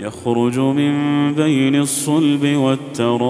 يخرج من بين الصلب والترائب.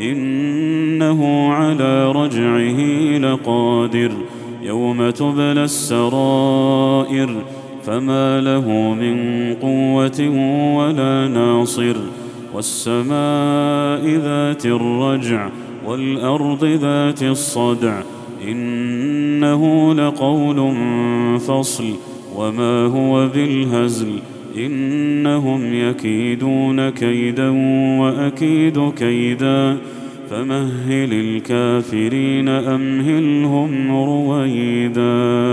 إنه على رجعه لقادر يوم تبلى السرائر. فما له من قوة ولا ناصر. والسماء ذات الرجع والأرض ذات الصدع. إنه لقول فصل. وما هو بالهزل. إنهم يكيدون كيدا وأكيد كيدا فمهل الكافرين أمهلهم رويدا